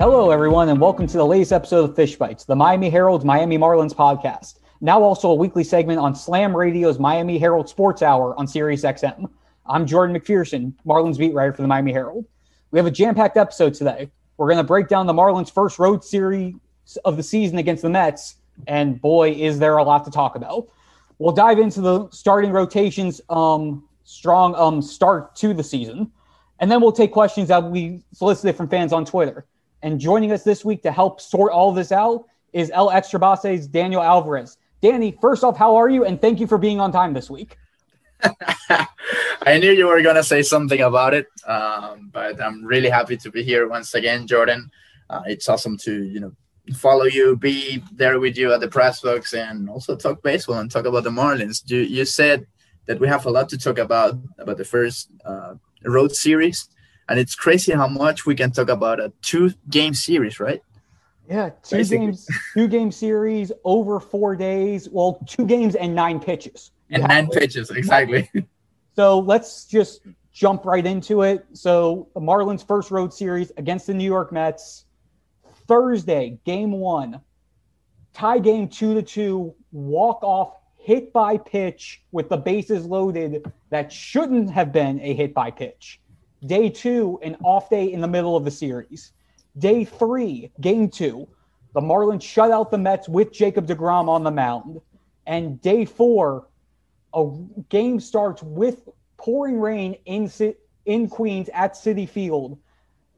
Hello, everyone, and welcome to the latest episode of Fish Bites, the Miami Herald's Miami Marlins podcast. Now, also a weekly segment on Slam Radio's Miami Herald Sports Hour on Sirius XM. I'm Jordan McPherson, Marlins beat writer for the Miami Herald. We have a jam packed episode today. We're going to break down the Marlins' first road series of the season against the Mets, and boy, is there a lot to talk about. We'll dive into the starting rotations, um, strong um, start to the season, and then we'll take questions that we solicited from fans on Twitter. And joining us this week to help sort all this out is El Extra Base's Daniel Alvarez. Danny, first off, how are you? And thank you for being on time this week. I knew you were going to say something about it, um, but I'm really happy to be here once again, Jordan. Uh, it's awesome to you know follow you, be there with you at the press box, and also talk baseball and talk about the Marlins. You you said that we have a lot to talk about about the first uh, road series, and it's crazy how much we can talk about a two game series, right? Yeah, two Basically. games, two game series over four days. Well, two games and nine pitches. And nine pitches, exactly. So let's just jump right into it. So the Marlins' first road series against the New York Mets. Thursday, game one, tie game two to two, walk off hit by pitch with the bases loaded that shouldn't have been a hit by pitch. Day two, an off day in the middle of the series. Day three, game two, the Marlins shut out the Mets with Jacob DeGrom on the mound. And day four, a game starts with pouring rain in in Queens at Citi Field.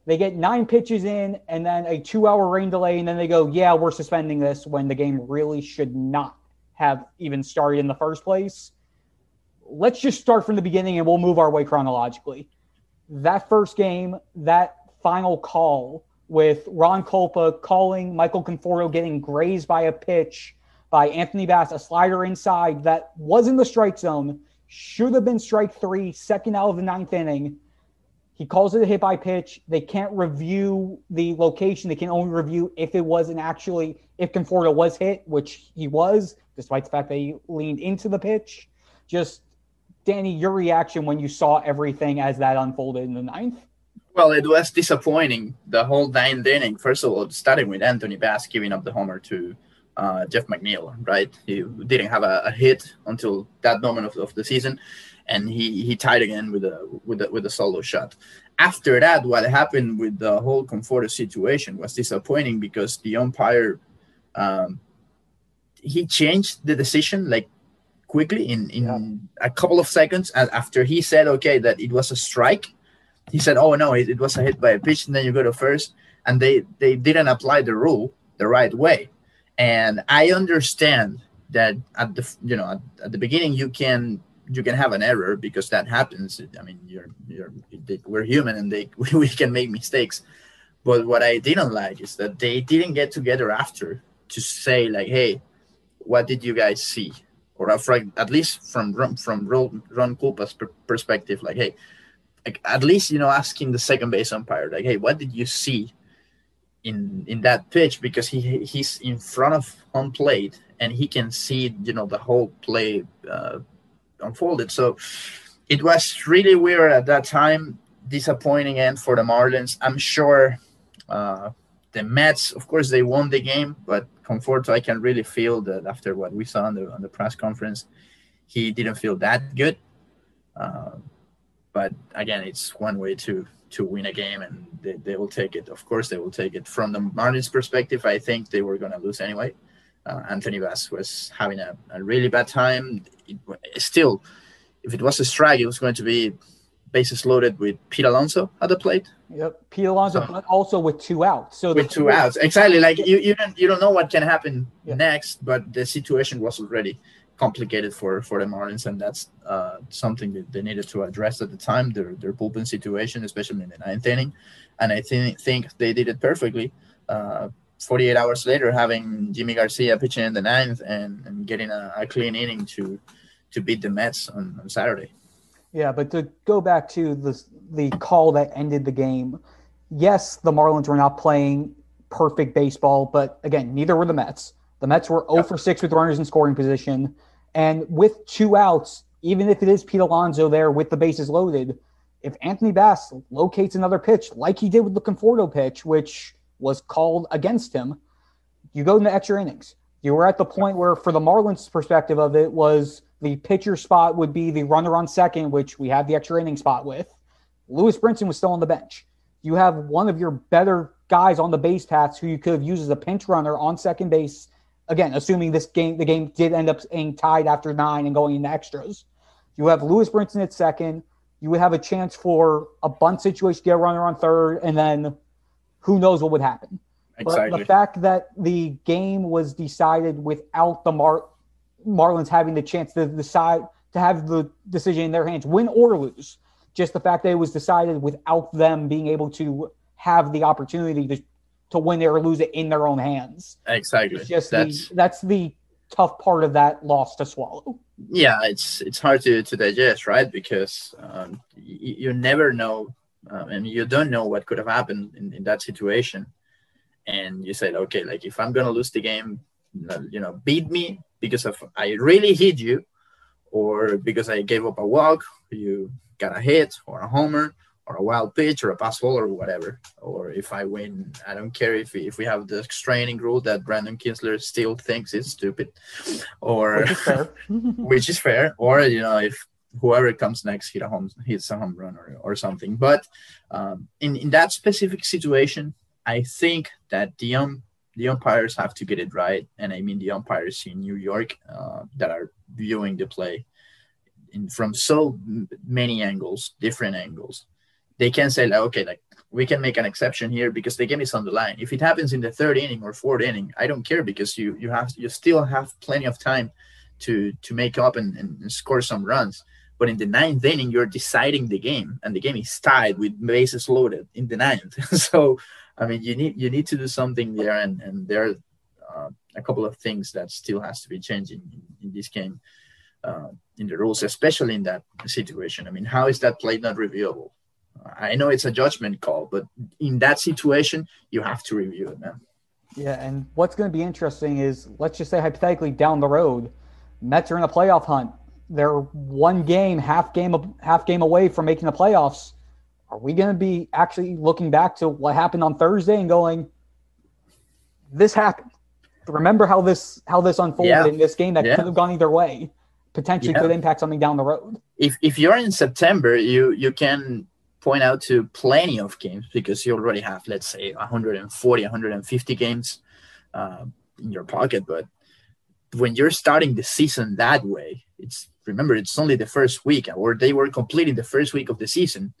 They get nine pitches in and then a two hour rain delay. And then they go, yeah, we're suspending this when the game really should not have even started in the first place. Let's just start from the beginning and we'll move our way chronologically that first game, that final call with Ron Kulpa calling Michael Conforto getting grazed by a pitch by Anthony Bass, a slider inside that was in the strike zone, should have been strike three, second out of the ninth inning. He calls it a hit by pitch. They can't review the location. They can only review if it wasn't actually, if Conforto was hit, which he was, despite the fact that he leaned into the pitch. Just Danny, your reaction when you saw everything as that unfolded in the ninth? Well, it was disappointing the whole ninth inning. First of all, starting with Anthony Bass giving up the homer to uh, Jeff McNeil, right? He didn't have a, a, hit until that moment of, of the season, and he, he tied again with a with a, with a solo shot. After that, what happened with the whole Conforto situation was disappointing because the umpire um, he changed the decision like quickly in in yeah. a couple of seconds after he said okay that it was a strike. He said oh no it, it was a hit by a pitch and then you go to first. And they they didn't apply the rule the right way. And i understand that at the you know at, at the beginning you can you can have an error because that happens. I mean you're you're we're human and they we can make mistakes. But what i didn't like is that they didn't get together after to say like hey what did you guys see or at least from from Ron Kulpa's perspective, like, hey, like at least you know asking the second base umpire, like, hey, what did you see in in that pitch? Because he he's in front of home plate and he can see you know the whole play uh, unfolded. So it was really weird at that time. Disappointing end for the Marlins. I'm sure. Uh, the Mets, of course, they won the game, but Conforto, I can really feel that after what we saw on the on the press conference, he didn't feel that good. Uh, but again, it's one way to to win a game, and they, they will take it. Of course, they will take it. From the Marlins' perspective, I think they were going to lose anyway. Uh, Anthony Bass was having a, a really bad time. It, still, if it was a strike, it was going to be bases loaded with Pete Alonso at the plate. Yep, Pete Alonso, so, but also with two outs. So with two outs, exactly. Like you, you don't you don't know what can happen yeah. next, but the situation was already complicated for for the Marlins, and that's uh, something that they needed to address at the time. Their their bullpen situation, especially in the ninth inning, and I think think they did it perfectly. Uh, 48 hours later, having Yimi Garcia pitching in the ninth and, and getting a, a clean inning to to beat the Mets on, on Saturday. Yeah, but to go back to the the call that ended the game, yes, the Marlins were not playing perfect baseball, but again, neither were the Mets. The Mets were 0 for 6 with runners in scoring position. And with two outs, even if it is Pete Alonso there with the bases loaded, if Anthony Bass locates another pitch like he did with the Conforto pitch, which was called against him. You go into extra innings. You were at the point where, for the Marlins' perspective of it, was the pitcher spot would be the runner on second, which we have the extra inning spot with. Lewis Brinson was still on the bench. You have one of your better guys on the base paths who you could have used as a pinch runner on second base. Again, assuming this game, the game did end up being tied after nine and going into extras. You have Lewis Brinson at second. You would have a chance for a bunt situation, get a runner on third, and then who knows what would happen. Exactly. But the fact that the game was decided without the Mar- Marlins having the chance to decide to have the decision in their hands, win or lose, just the fact that it was decided without them being able to have the opportunity to to win it or lose it in their own hands. Exactly. It's just that's the, that's the tough part of that loss to swallow. Yeah, it's it's hard to, to digest, right? Because um, you, you never know, um, and you don't know what could have happened in, in that situation. And you said, okay, like if I'm gonna lose the game, you know, beat me because of I really hit you, or because I gave up a walk, you got a hit or a homer, or a wild pitch or a pass ball or whatever. Or if I win, I don't care if we, if we have the straining rule that Brandon Kintzler still thinks is stupid, or which is fair, which is fair. Or you know if whoever comes next hit a home hits a home run or, or something. But um, in in that specific situation, I think that the um the umpires have to get it right, and I mean the umpires in New York uh, that are viewing the play. In, from so many angles, different angles, they can say like, okay, like we can make an exception here because the game is on the line. If it happens in the third inning or fourth inning, I don't care because you you have you still have plenty of time to to make up and, and score some runs. But in the ninth inning, you're deciding the game, and the game is tied with bases loaded in the ninth. so, I mean, you need you need to do something there, and and there are uh, a couple of things that still has to be changing in, in this game, uh, in the rules, especially in that situation. I mean, how is that play not reviewable? I know it's a judgment call, but in that situation, you have to review it, man. Yeah, and what's going to be interesting is let's just say hypothetically down the road, Mets are in a playoff hunt. They're one game, half game, half game away from making the playoffs. Are we going to be actually looking back to what happened on Thursday and going, "This happened"? Remember how this how this unfolded yeah. in this game that yeah. could have gone either way, potentially yeah. could impact something down the road. If if you're in September, you you can point out to plenty of games because you already have, let's say, 140, 150 games uh, in your pocket. But when you're starting the season that way, it's remember it's only the first week, or they were completing the first week of the season.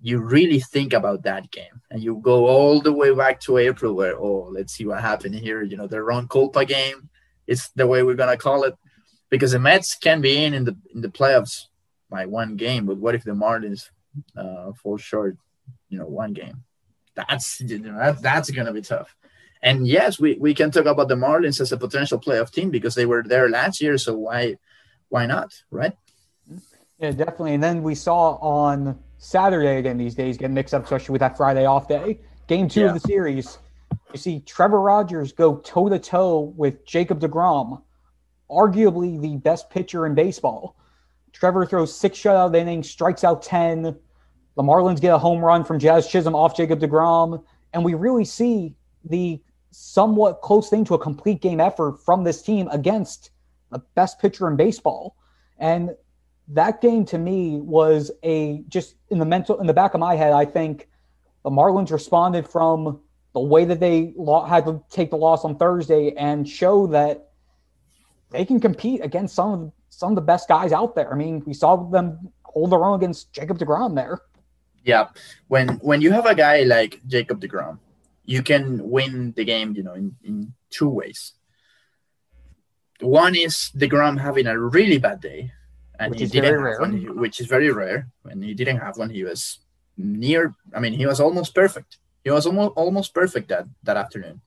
You really think about that game, and you go all the way back to April, where oh, let's see what happened here. You know, the Ron Kulpa game. It's the way we're gonna call it, because the Mets can be in in the in the playoffs by one game, but what if the Marlins uh, fall short, you know, one game. That's you know, that, that's going to be tough. And yes, we, we can talk about the Marlins as a potential playoff team because they were there last year. So why why not, right? Yeah, definitely. And then we saw on Saturday again these days get mixed up, especially with that Friday off day. Game two yeah. of the series, you see Trevor Rogers go toe to toe with Jacob DeGrom, arguably the best pitcher in baseball. Trevor throws six shutout innings, strikes out 10. The Marlins get a home run from Jazz Chisholm off Jacob DeGrom. And we really see the somewhat close thing to a complete game effort from this team against the best pitcher in baseball. And that game to me was a just in the mental in the back of my head, I think the Marlins responded from the way that they had to take the loss on Thursday and show that they can compete against some of some of the best guys out there. I mean, we saw them hold their own against Jacob DeGrom there. Yeah, when when you have a guy like Jacob DeGrom, you can win the game, you know, in, in two ways. One is DeGrom having a really bad day, and which he didn't have one, which is very rare. When he didn't have one, he was near. I mean, he was almost perfect. He was almost almost perfect that that afternoon,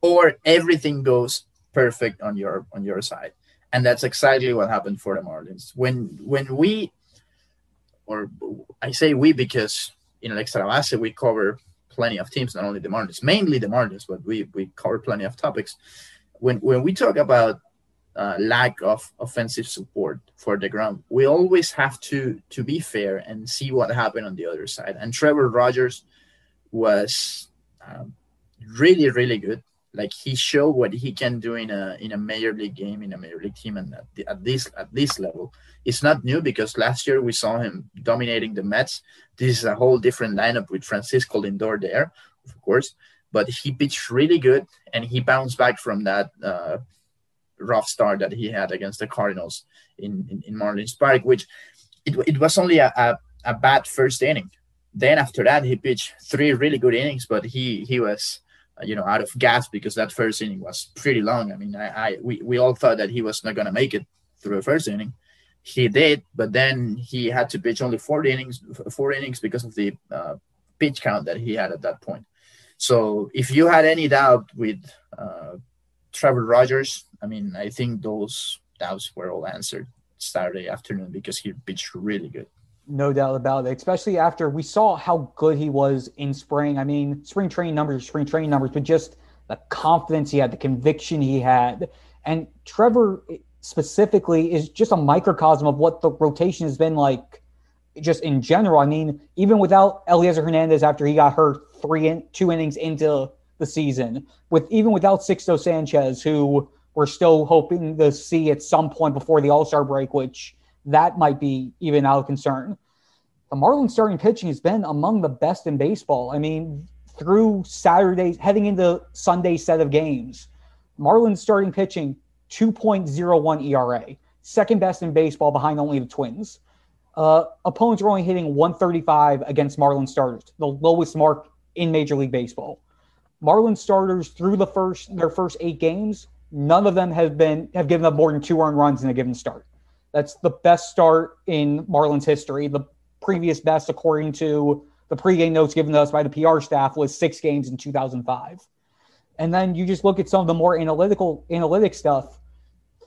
or everything goes perfect on your on your side and that's exactly what happened for the Marlins. When when we, or I say we because in Extra Base we cover plenty of teams, not only the Marlins, mainly the Marlins, but we we cover plenty of topics. When when we talk about uh, lack of offensive support for DeGrom. we always have to to be fair and see what happened on the other side. And Trevor Rogers was um, really, really good. Like he showed what he can do in a in a major league game in a major league team, and at, the, at this at this level, it's not new because last year we saw him dominating the Mets. This is a whole different lineup with Francisco Lindor there, of course, but he pitched really good and he bounced back from that uh, rough start that he had against the Cardinals in in, in Marlins Park, which it, it was only a, a, a bad first inning. Then after that, he pitched three really good innings, but he he was you know out of gas because that first inning was pretty long. I mean, I, I we, we all thought that he was not going to make it through the first inning. He did, but then he had to pitch only four innings, four innings because of the uh, pitch count that he had at that point. So if you had any doubt with uh, Trevor Rogers, I mean, I think those doubts were all answered Saturday afternoon because he pitched really good. No doubt about it, especially after we saw how good he was in spring. I mean, spring training numbers, spring training numbers, but just the confidence he had, the conviction he had. And Trevor specifically is just a microcosm of what the rotation has been like just in general. I mean, even without Elieser Hernandez after he got hurt three in, two innings into the season, with even without Sixto Sanchez, who we're still hoping to see at some point before the All Star break, which that might be even out of concern. The Marlins starting pitching has been among the best in baseball. I mean, through Saturday, heading into Sunday set of games, Marlins starting pitching 2.01 ERA, second best in baseball behind only the Twins. Uh, opponents are only hitting 135 against Marlins starters, the lowest mark in Major League Baseball. Marlins starters through the first their first eight games, none of them have been have given up more than two earned runs in a given start. That's the best start in Marlins history. The previous best, according to the pregame notes given to us by the PR staff, was six games in 2005. And then you just look at some of the more analytical analytic stuff.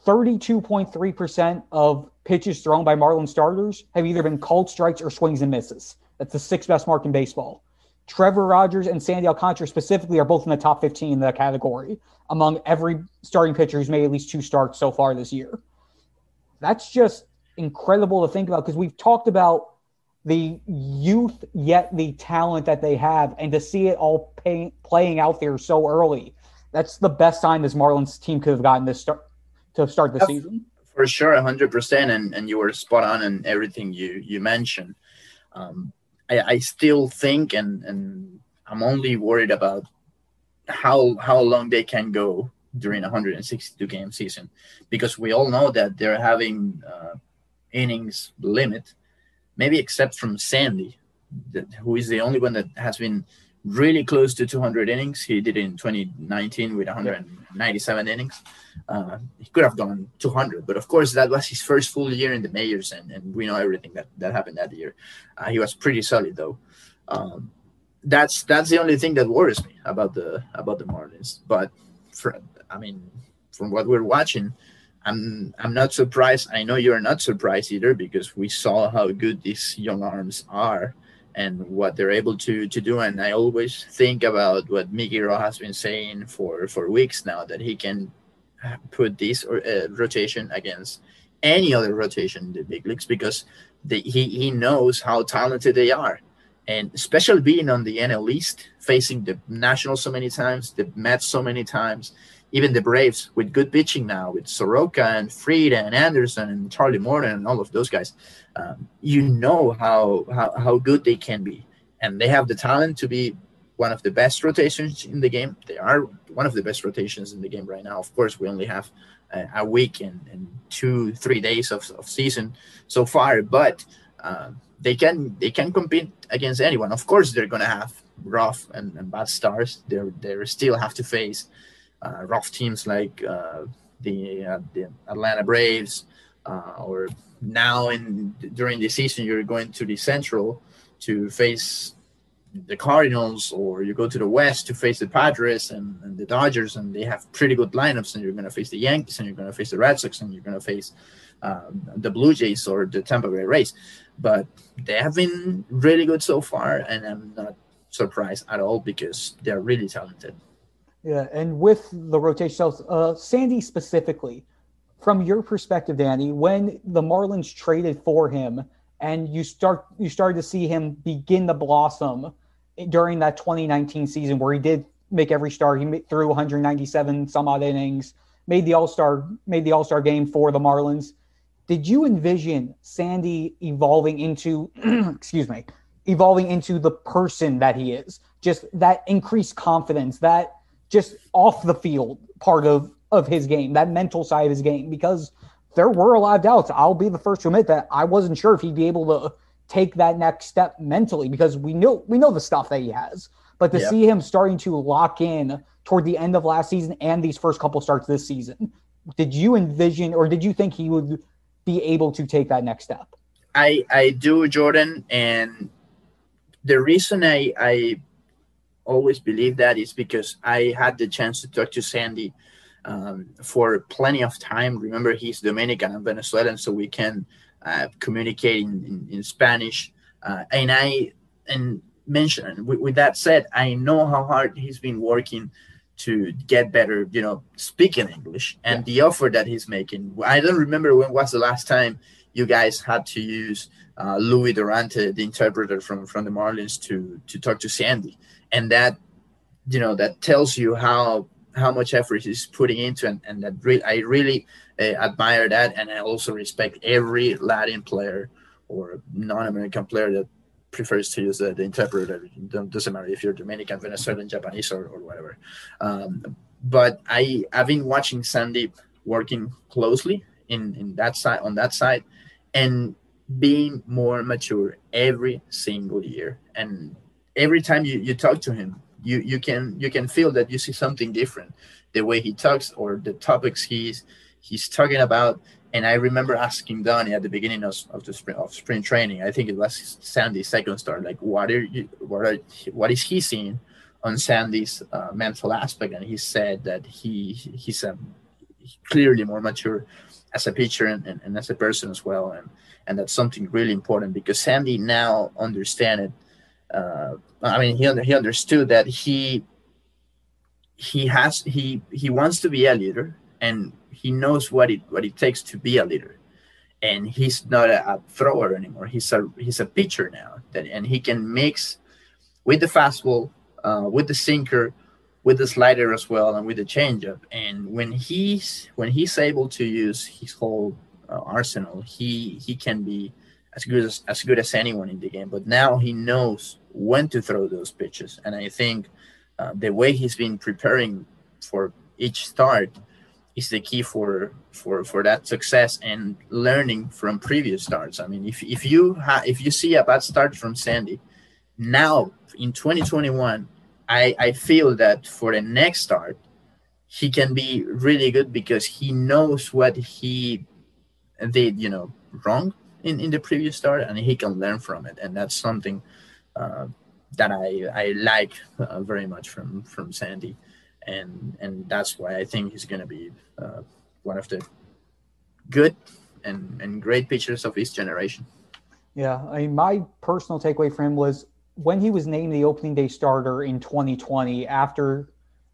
32.3% of pitches thrown by Marlin starters have either been called strikes or swings and misses. That's the sixth best mark in baseball. Trevor Rogers and Sandy Alcantara specifically are both in the top 15 in that category among every starting pitcher who's made at least two starts so far this year. That's just incredible to think about because we've talked about the youth yet the talent that they have and to see it all pay, playing out there so early. That's the best sign this Marlins team could have gotten this start to start the yep. season. For sure, hundred percent, and and you were spot on in everything you you mentioned. Um, I, I still think, and and I'm only worried about how how long they can go during a 162 game season, because we all know that they're having uh, innings limit, maybe except from Sandy, that, who is the only one that has been really close to 200 innings. He did in 2019 with 197 innings. Uh, he could have gone 200, but of course that was his first full year in the majors, and, and we know everything that, that happened that year. Uh, he was pretty solid though. Um, that's that's the only thing that worries me about the about the Marlins. But for, I mean, from what we're watching, I'm I'm not surprised. I know you're not surprised either because we saw how good these young arms are and what they're able to to do. And I always think about what Rojas has been saying for for weeks now that he can put this uh, rotation against any other rotation in the big leagues because the, he he knows how talented they are, and especially being on the NL East, facing the Nationals so many times, the Mets so many times. Even the Braves with good pitching now, with Soroka and Fried and Anderson and Charlie Morton and all of those guys um, you know how, how how good they can be, and they have the talent to be one of the best rotations in the game. They are one of the best rotations in the game right now. Of course, we only have a, a week and, and, two, three days of, of season so far, but uh, they can they can compete against anyone. Of course, they're gonna have rough and, and bad stars. They they still have to face uh, rough teams like uh, the uh, the Atlanta Braves uh, or now in during the season you're going to the central to face the Cardinals or you go to the West to face the Padres and, and, the Dodgers, and they have pretty good lineups. And you're going to face the Yankees, and you're going to face the Red Sox, and you're going to face um, the Blue Jays or the Tampa Bay Rays. But they have been really good so far, and I'm not surprised at all because they're really talented. Yeah, and with the rotation, uh, Sandy specifically, from your perspective, Danny, when the Marlins traded for him and you start you started to see him begin to blossom during that 2019 season where he did make every start. He threw 197 some odd innings, made the All Star made the All Star game for the Marlins. Did you envision Sandy evolving into, excuse me, evolving into the person that he is? Just that increased confidence, that just off the field part of of his game, that mental side of his game, because there were a lot of doubts. I'll be the first to admit that I wasn't sure if he'd be able to take that next step mentally because we know we know the stuff that he has. But to yep. see him starting to lock in toward the end of last season and these first couple starts this season, did you envision or did you think he would be able to take that next step? I I do, Jordan, and the reason I I always believe that is because I had the chance to talk to Sandy um, for plenty of time. Remember, he's Dominican and Venezuelan, so we can uh, communicate in, in, in Spanish. Uh, and I and mention with, with, that said, I know how hard he's been working to get better, you know, speaking English and yeah. the offer that he's making. I don't remember when was the last time you guys had to use uh, Louis Durante, the interpreter from from the Marlins, to to talk to Sandy, and that you know that tells you how how much effort he's putting into and, and that re- I really uh, admire that and I also respect every Latin player or non-American player that prefers to use the, the interpreter. Doesn't matter if you're Dominican, Venezuelan, Japanese, or, or whatever. Um, but I I've been watching Sandy working closely in in that side on that side, and being more mature every single year. And every time you, you talk to him, you you can you can feel that you see something different, the way he talks or the topics he's he's talking about and I remember asking Donnie at the beginning of, of the spring of spring training. I think it was Sandy's second start. Like, what are you? What are? What is he seeing on Sandy's uh, mental aspect? And he said that he he's a clearly more mature as a pitcher and, and, and as a person as well. And and that's something really important because Sandy now understand it. Uh, I mean, he he understood that he he has he he wants to be a leader and he knows what it what it takes to be a leader. And he's not a, a, thrower anymore. He's a he's a pitcher now that and he can mix with the fastball uh, with the sinker with the slider as well and with the changeup. And when he's when he's able to use his whole uh, arsenal he he can be as good as, as good as anyone in the game but now he knows when to throw those pitches and i think uh, the way he's been preparing for each start is the key for for for that success and learning from previous starts. I mean, if if you ha- if you see a bad start from Sandy, now in 2021, I I feel that for the next start, he can be really good because he knows what he did, you know, wrong in in the previous start, and he can learn from it, and that's something. Uh, that I, I like uh, very much from from Sandy and and that's why I think he's going to be uh, one of the good and and great pitchers of his generation. Yeah, I mean, my personal takeaway from him was when he was named the opening day starter in 2020 after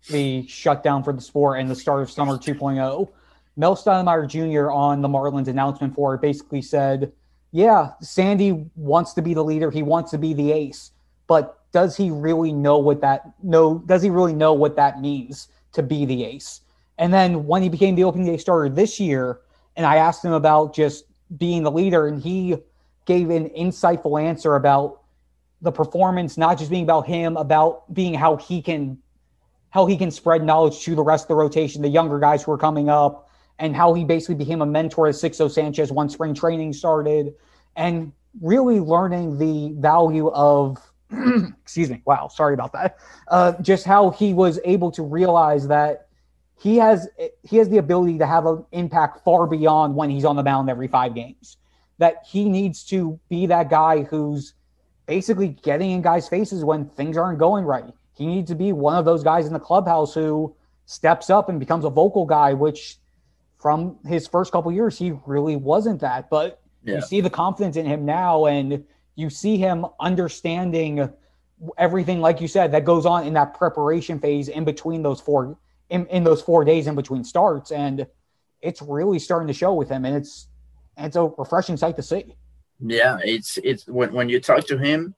the shutdown for the sport and the start of summer 2.0. Mel Stottlemyre Jr. on the Marlins announcement for it basically said, "Yeah, Sandy wants to be the leader. He wants to be the ace, but does he really know what that no does he really know what that means to be the ace? And then when he became the opening day starter this year, and I asked him about just being the leader, and he gave an insightful answer about the performance, not just being about him, about being how he can how he can spread knowledge to the rest of the rotation, the younger guys who are coming up, and how he basically became a mentor to Sixto Sanchez once spring training started, and really learning the value of excuse me. Wow, sorry about that. Uh, just how he was able to realize that he has he has the ability to have an impact far beyond when he's on the mound every five games. That he needs to be that guy who's basically getting in guys' faces when things aren't going right. He needs to be one of those guys in the clubhouse who steps up and becomes a vocal guy, which from his first couple years he really wasn't that. But yeah. you see the confidence in him now and you see him understanding everything, like you said, that goes on in that preparation phase in between those four in, in those four days in between starts, and it's really starting to show with him, and it's it's a refreshing sight to see. Yeah, it's it's when when you talk to him,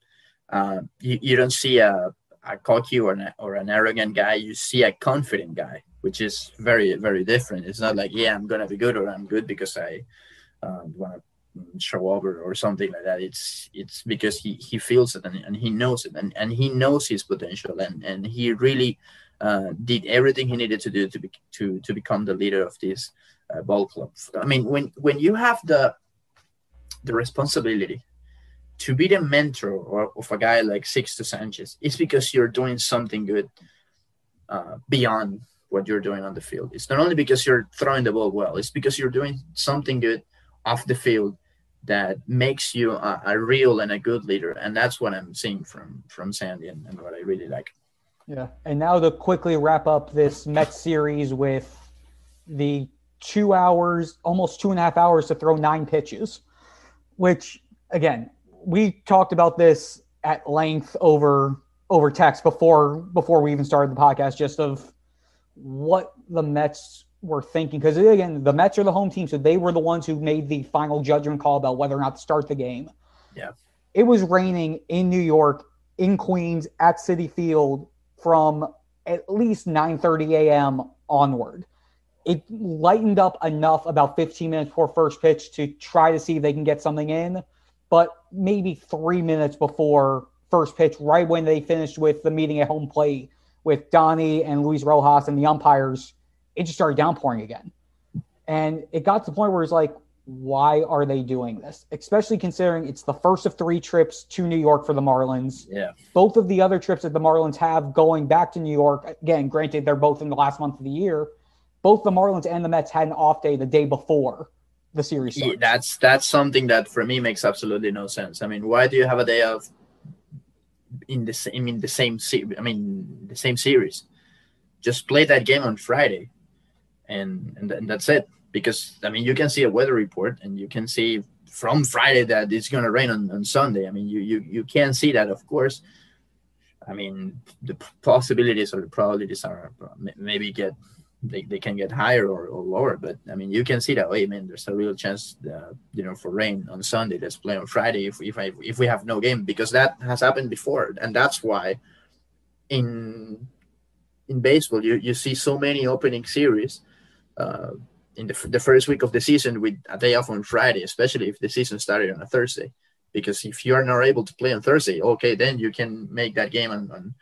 uh, you, you don't see a a cocky or an, or an arrogant guy. You see a confident guy, which is very very different. It's not like yeah, I'm gonna be good or I'm good because I uh, want to show up or, or something like that. It's it's because he he feels it and, and he knows it and, and he knows his potential and and he really uh, did everything he needed to do to be to to become the leader of this uh, ball club. I mean, when when you have the the responsibility to be the mentor or, of a guy like Sixto Sanchez, it's because you're doing something good uh, beyond what you're doing on the field. It's not only because you're throwing the ball well; it's because you're doing something good off the field that makes you a, a, real and a good leader. And that's what I'm seeing from from Sandy and, and what I really like. Yeah. And now to quickly wrap up this Mets series with the two hours, almost two and a half hours to throw nine pitches, which again, we talked about this at length over over text before before we even started the podcast, just of what the Mets were thinking because again, the Mets are the home team, so they were the ones who made the final judgment call about whether or not to start the game. Yeah, it was raining in New York, in Queens, at Citi Field from at least 9:30 a.m. onward. It lightened up enough about 15 minutes before first pitch to try to see if they can get something in, but maybe three minutes before first pitch, right when they finished with the meeting at home plate with Donnie and Luis Rojas and the umpires it just started downpouring again. And it got to the point where it's like, why are they doing this? Especially considering it's the first of three trips to New York for the Marlins. Yeah. Both of the other trips that the Marlins have going back to New York, again, granted, they're both in the last month of the year. Both the Marlins and the Mets had an off day the day before the series. Yeah, that's that's something that for me makes absolutely no sense. I mean, why do you have a day off in the same in the same series? I mean, the same series. Just play that game on Friday and, and and that's it. Because I mean, you can see a weather report, and you can see from Friday that it's going to rain on, on Sunday. I mean, you you you can see that, of course. I mean, the possibilities or the probabilities are maybe get they, they can get higher or, or lower, but I mean, you can see that. Wait, man, there's a real chance, uh, you know, for rain on Sunday. Let's play on Friday if if I, if we have no game because that has happened before, and that's why in in baseball you you see so many opening series uh, in the, the first week of the season with a day off on Friday, especially if the season started on a Thursday. Because if you are not able to play on Thursday, okay, then you can make that game on, on,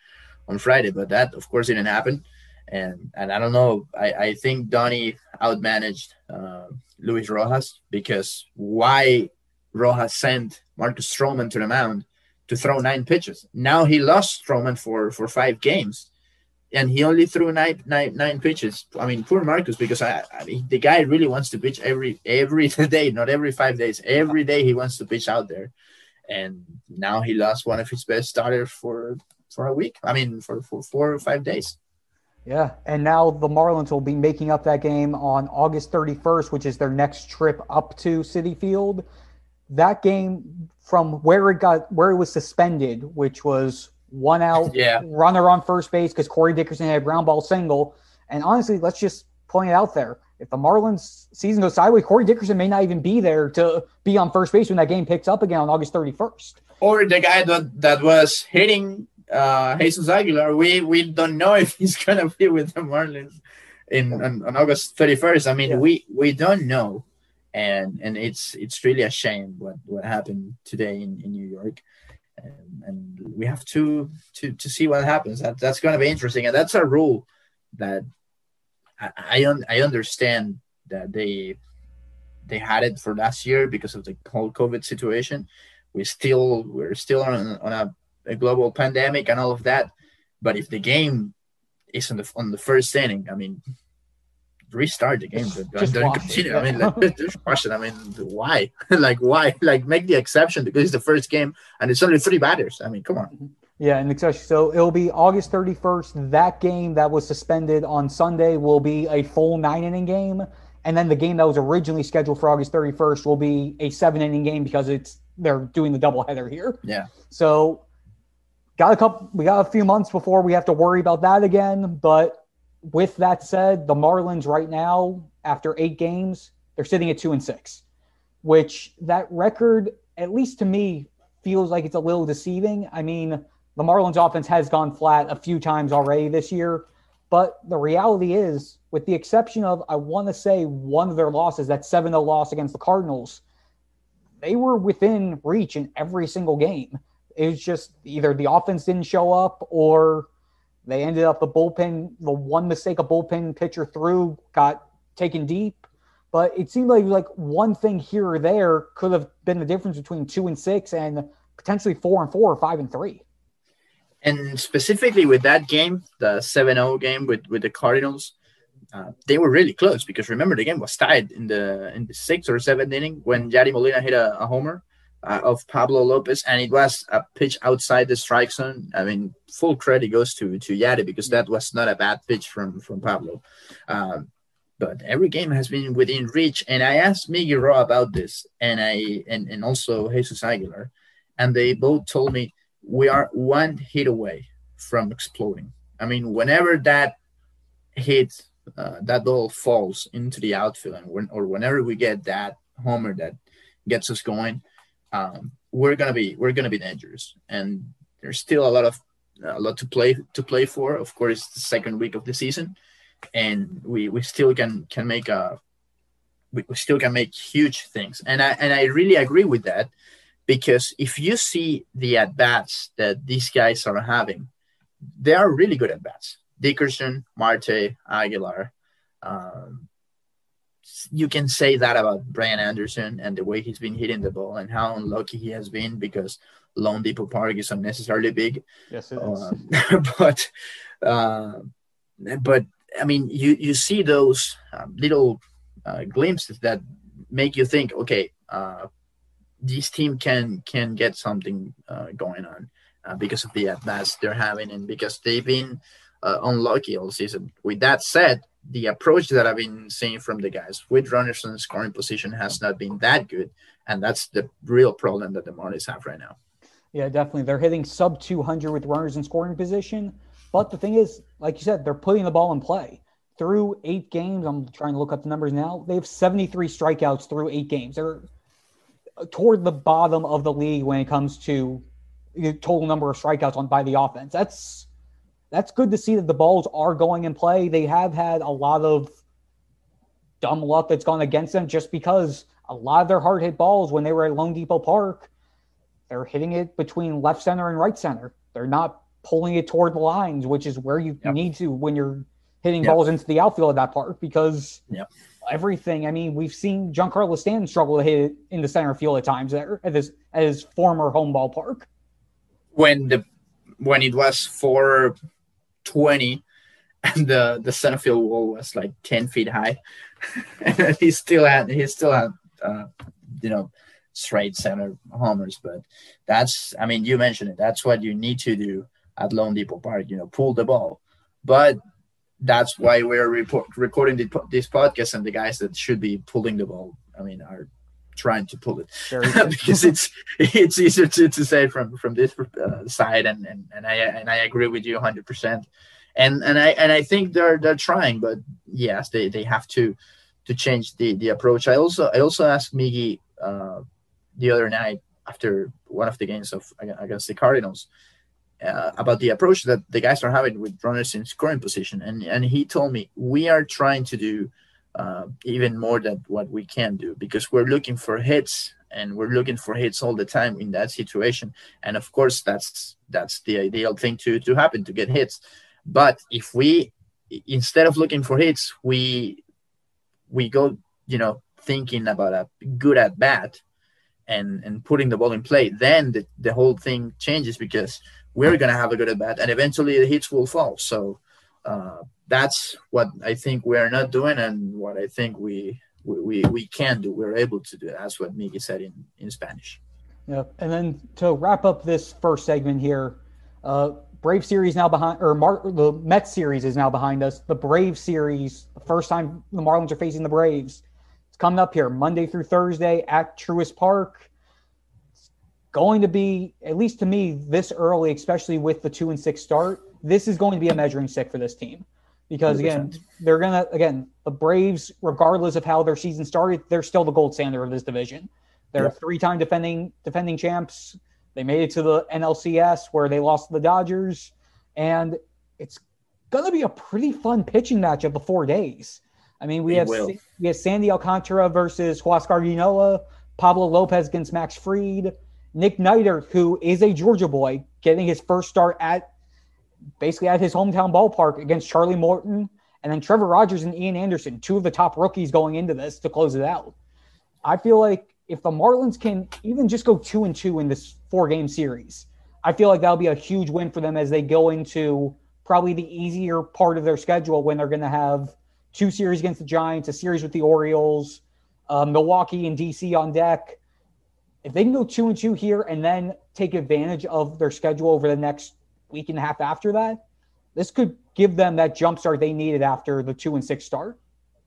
on Friday. But that, of course, didn't happen. And and I don't know. I, I think Donnie outmanaged uh, Luis Rojas because why Rojas sent Marcus Stroman to the mound to throw nine pitches. Now he lost Stroman for for five games and he only threw nine, nine, nine pitches. I mean, poor Marcus, because I, I mean, the guy really wants to pitch every every day, not every five days. Every day he wants to pitch out there, and now he lost one of his best starters for for a week. I mean, for for four or five days. Yeah, and now the Marlins will be making up that game on August 31st, which is their next trip up to Citi Field. That game from where it got where it was suspended, which was one out, yeah. runner on first base because Corey Dickerson had a ground ball single. And honestly, let's just point it out there. If the Marlins season goes sideways, Corey Dickerson may not even be there to be on first base when that game picks up again on August 31st. Or the guy that, that was hitting uh, Jesus Aguilar, we, we don't know if he's to be with the Marlins in on, on August 31st. I mean, yeah. we, we don't know. And and it's it's really a shame what, what happened today in, in New York and, and we have to to to see what happens. That that's going to be interesting, and that's a rule that I I, un, I understand that they they had it for last year because of the whole COVID situation. We still we're still on on a, a global pandemic and all of that, but if the game is on the on the first inning, I mean, restart the game. Just don't continue. It. I mean, like, just question. I mean, why? like, why? Like, make the exception because it's the first game and it's only three batters. I mean, come on. Yeah, and especially so it'll be August 31st. That game that was suspended on Sunday will be a full nine inning game. And then the game that was originally scheduled for August 31st will be a seven inning game because it's they're doing the doubleheader here. Yeah. So got a couple we got a few months before we have to worry about that again. But with that said, the Marlins right now, after eight games, they're sitting at two and six, which that record, at least to me, feels like it's a little deceiving. I mean, the Marlins offense has gone flat a few times already this year. But the reality is, with the exception of, I want to say, one of their losses, that 7 0 loss against the Cardinals, they were within reach in every single game. It was just either the offense didn't show up or they ended up the bullpen, the one mistake a bullpen pitcher threw got taken deep. But it seemed like like one thing here or there could have been the difference between two and six and potentially four and four or five and three. And specifically with that game, the 7-0 game with, with the Cardinals, uh, they were really close because remember the game was tied in the in the sixth or seventh inning when Yadi Molina hit a, a homer uh, of Pablo Lopez, and it was a pitch outside the strike zone. I mean, full credit goes to to Yadi because that was not a bad pitch from from Pablo. Um, but every game has been within reach, and I asked Rowe about this, and I and and also Jesus Aguilar, and they both told me we are one hit away from exploding. I mean, whenever that hit, uh, that ball falls into the outfield, and when, or whenever we get that homer that gets us going, um, we're gonna be we're gonna be dangerous. And there's still a lot of a lot to play to play for. Of course, it's the second week of the season, and we we still can can make a we, we still can make huge things. And I and I really agree with that because if you see the at bats that these guys are having, they are really good at bats. Dickerson, Marte, Aguilar. Um, you can say that about Brian Anderson and the way he's been hitting the ball and how unlucky he has been because loanDepot Park is unnecessarily big. Yes, it is. Um, but, uh, but I mean, you you see those um, little uh, glimpses that make you think, okay, uh, this team can can get something uh, going on uh, because of the at bats they're having and because they've been uh, unlucky all season. With that said, the approach that I've been seeing from the guys with runners in scoring position has not been that good, and that's the real problem that the Marlins have right now. Yeah, definitely. They're hitting sub 200 with runners in scoring position, but the thing is, like you said, they're putting the ball in play. Through eight games, I'm trying to look up the numbers now. They have 73 strikeouts through eight games. They're toward the bottom of the league when it comes to the total number of strikeouts on by the offense. That's that's good to see that the balls are going in play. They have had a lot of dumb luck that's gone against them just because a lot of their hard hit balls when they were at loanDepot Park, they're hitting it between left center and right center. They're not pulling it toward the lines, which is where you yep. need to when you're hitting yep. balls into the outfield at that park because yep. everything. I mean, we've seen Giancarlo Stanton struggle to hit it in the center field at times there at his at his former home ballpark. When the when it was for 20 and the the center field wall was like 10 feet high. And he still had he still had uh, you know straight center homers but that's i mean you mentioned it. That's what you need to do at loanDepot park you know pull the ball. But that's why we're report, recording this podcast and the guys that should be pulling the ball i mean are trying to pull it. Because it's it's easier to, to say from from this uh, side and, and and i and i agree with you 100% and and i and i think they're they're trying but yes they they have to to change the the approach. I also i also asked miggy uh, the other night after one of the games of against the cardinals uh, about the approach that the guys are having with runners in scoring position, and and he told me we are trying to do uh, even more than what we can do because we're looking for hits and we're looking for hits all the time in that situation, and of course that's that's the ideal thing to to happen to get hits, but if we instead of looking for hits we we go you know thinking about a good at bat and and putting the ball in play then the, the whole thing changes because we're going to have a good at bat, and eventually the hits will fall. So uh, that's what I think we are not doing, and what I think we we, we can do. We're able to do. That's what Miggy said in in Spanish. Yeah, and then to wrap up this first segment here, uh, Brave series now behind, or Mar- the Mets series is now behind us. The Brave series, the first time the Marlins are facing the Braves, it's coming up here Monday through Thursday at Truist Park It's going to be, at least to me, this early, especially with the two and six start, this is going to be a measuring stick for this team. Because again, 100%. they're gonna again, the Braves, regardless of how their season started, they're still the gold standard of this division. They're three time defending defending champs. They made it to the NLCS where they lost to the Dodgers, and it's going to be a pretty fun pitching matchup of four days. I mean, we have we have Sandy Alcantara versus Huascar Ynoa, Pablo Lopez against Max Fried, Nick Neidert, who is a Georgia boy, getting his first start at basically at his hometown ballpark against Charlie Morton, and then Trevor Rogers and Ian Anderson, two of the top rookies going into this to close it out. I feel like if the Marlins can even just go two and two in this four game series, I feel like that'll be a huge win for them as they go into probably the easier part of their schedule when they're going to have two series against the Giants, a series with the Orioles, uh, Milwaukee and DC on deck. If they can go two and two here and then take advantage of their schedule over the next week and a half after that, this could give them that jump start they needed after the two and six start.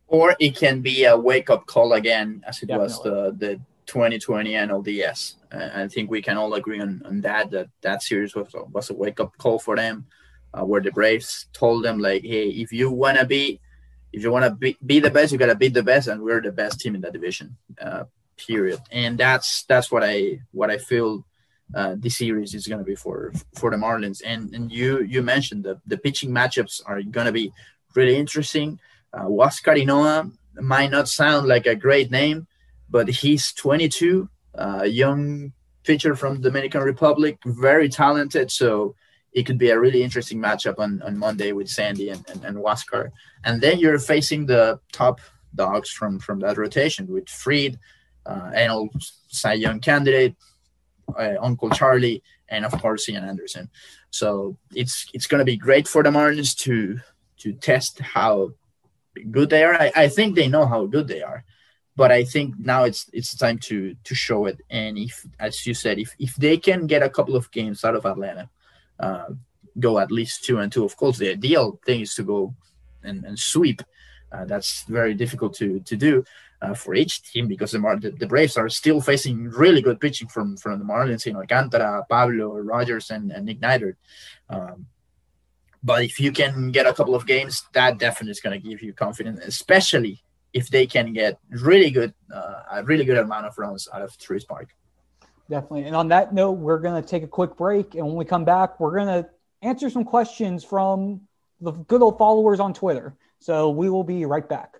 Or it can be a wake up call again, as it Definitely. was the, the 2020 NLDS. Uh, I think we can all agree on, on that, that that series was, was a wake up call for them, uh, where the Braves told them, like, hey, if you want to be if you want to be, be the best, you got to beat the best, and we're the best team in that division. Uh, period. And that's that's what I what I feel uh, this series is going to be for for the Marlins. And and you you mentioned the the pitching matchups are going to be really interesting. Uh, Huascar Ynoa might not sound like a great name, but he's 22, uh, young pitcher from Dominican Republic, very talented. So it could be a really interesting matchup on, on Monday with Sandy and, and, and Huascar. And then you're facing the top dogs from, from that rotation with Fried, uh, old Cy Young candidate, Uncle Charlie, and of course Ian Anderson. So it's it's going to be great for the Marlins to to test how good they are. I, I think they know how good they are, but I think now it's it's time to to show it. And if, as you said, if if they can get a couple of games out of Atlanta, uh, go at least two and two. Of course, the ideal thing is to go and, and sweep. Uh, that's very difficult to to do uh, for each team because the, Mar- the, the Braves are still facing really good pitching from from the Marlins, you know, Alcantara, Pablo, Rogers, and, and Nick Neidert. Um, but if you can get a couple of games, that definitely is going to give you confidence, especially if they can get really good, uh, a really good amount of runs out of Truist Park. Definitely. And on that note, we're going to take a quick break. And when we come back, we're going to answer some questions from the good old followers on Twitter. So we will be right back.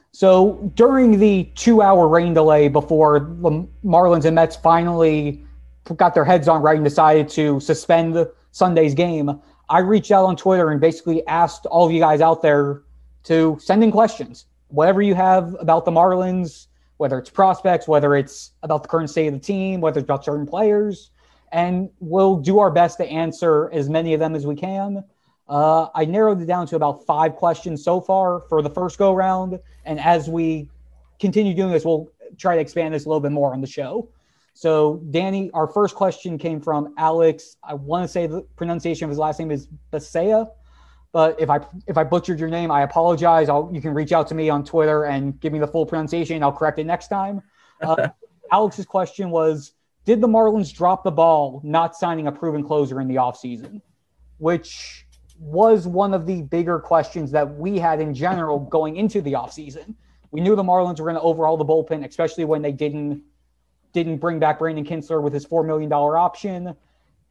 So during the two hour rain delay before the Marlins and Mets finally got their heads on right and decided to suspend Sunday's game, I reached out on Twitter and basically asked all of you guys out there to send in questions. Whatever you have about the Marlins, whether it's prospects, whether it's about the current state of the team, whether it's about certain players, and we'll do our best to answer as many of them as we can. Uh, I narrowed it down to about five questions so far for the first go round. And as we continue doing this, we'll try to expand this a little bit more on the show. So, Danny, our first question came from Alex. I want to say the pronunciation of his last name is Basea, but if I if I butchered your name, I apologize. I'll, you can reach out to me on Twitter and give me the full pronunciation. I'll correct it next time. Uh, Alex's question was: Did the Marlins drop the ball not signing a proven closer in the offseason? Which was one of the bigger questions that we had in general going into the offseason. We knew the Marlins were going to overhaul the bullpen, especially when they didn't didn't bring back Brandon Kintzler with his four million dollar option.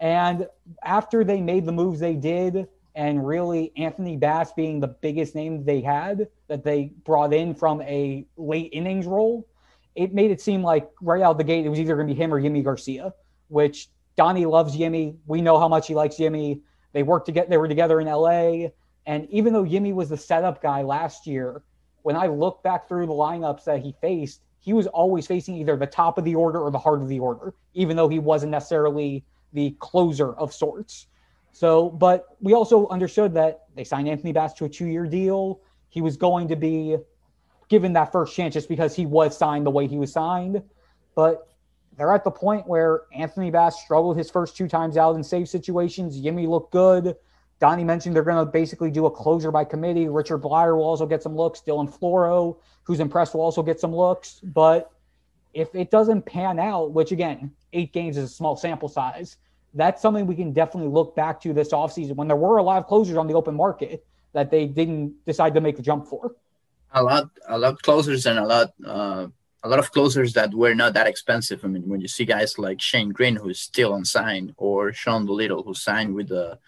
And after they made the moves they did, and really Anthony Bass being the biggest name they had, that they brought in from a late innings role, it made it seem like right out the gate it was either going to be him or Yimi Garcia, which Donnie loves Yimi. We know how much he likes Yimi. They worked to get they were together in LA. And even though Yimi was the setup guy last year, when I look back through the lineups that he faced, he was always facing either the top of the order or the heart of the order, even though he wasn't necessarily the closer of sorts. So, but we also understood that they signed Anthony Bass to a two year deal. He was going to be given that first chance just because he was signed the way he was signed. But they're at the point where Anthony Bass struggled his first two times out in save situations. Yimi looked good. Donnie mentioned they're going to basically do a closer by committee. Richard Bleier will also get some looks. Dylan Floro, who's impressed, will also get some looks. But if it doesn't pan out, which again, eight games is a small sample size, that's something we can definitely look back to this offseason when there were a lot of closers on the open market that they didn't decide to make the jump for. A lot, a lot closers and a lot, uh, a lot of closers that were not that expensive. I mean, when you see guys like Shane Greene, who's still unsigned, or Sean Doolittle, who signed with the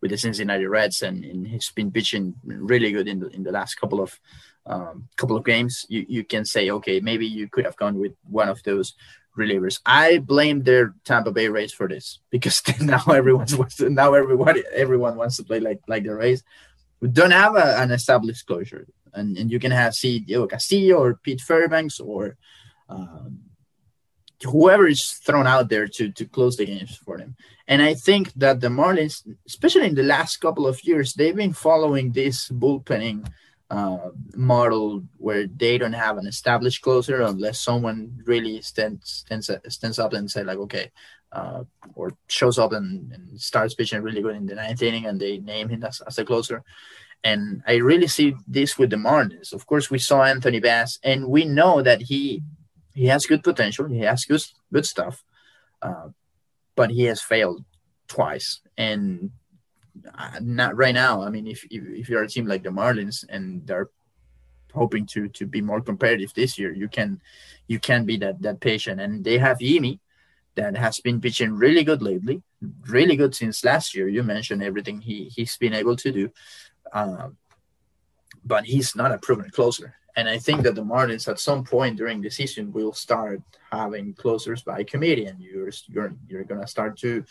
with the Cincinnati Reds, and, and he's been pitching really good in the in the last couple of um, couple of games. You you can say, okay, maybe you could have gone with one of those relievers. I blame their Tampa Bay Rays for this because now everyone's now everybody everyone wants to play like like the Rays. We don't have a, an established closure, and, and you can have Diego Castillo or Pete Fairbanks or um, whoever is thrown out there to to close the games for them. And I think that the Marlins, especially in the last couple of years, they've been following this bullpenning uh, model where they don't have an established closer unless someone really stands stands, stands up and say like okay uh, or shows up and, and, starts pitching really good in the ninth inning and they name him as, as a closer and i really see this with the marlins of course we saw anthony bass and we know that he he has good potential he has good good stuff uh, but he has failed twice and not right now. I mean, if, if, if you're a team like the Marlins and they're hoping to to be more competitive this year, you can you can be that that patient. And they have Yimi that has been pitching really good lately, really good since last year. You mentioned everything he he's been able to do, um, but he's not a proven closer. And I think that the Marlins at some point during the season will start having closers by committee, and you're you're you're gonna start to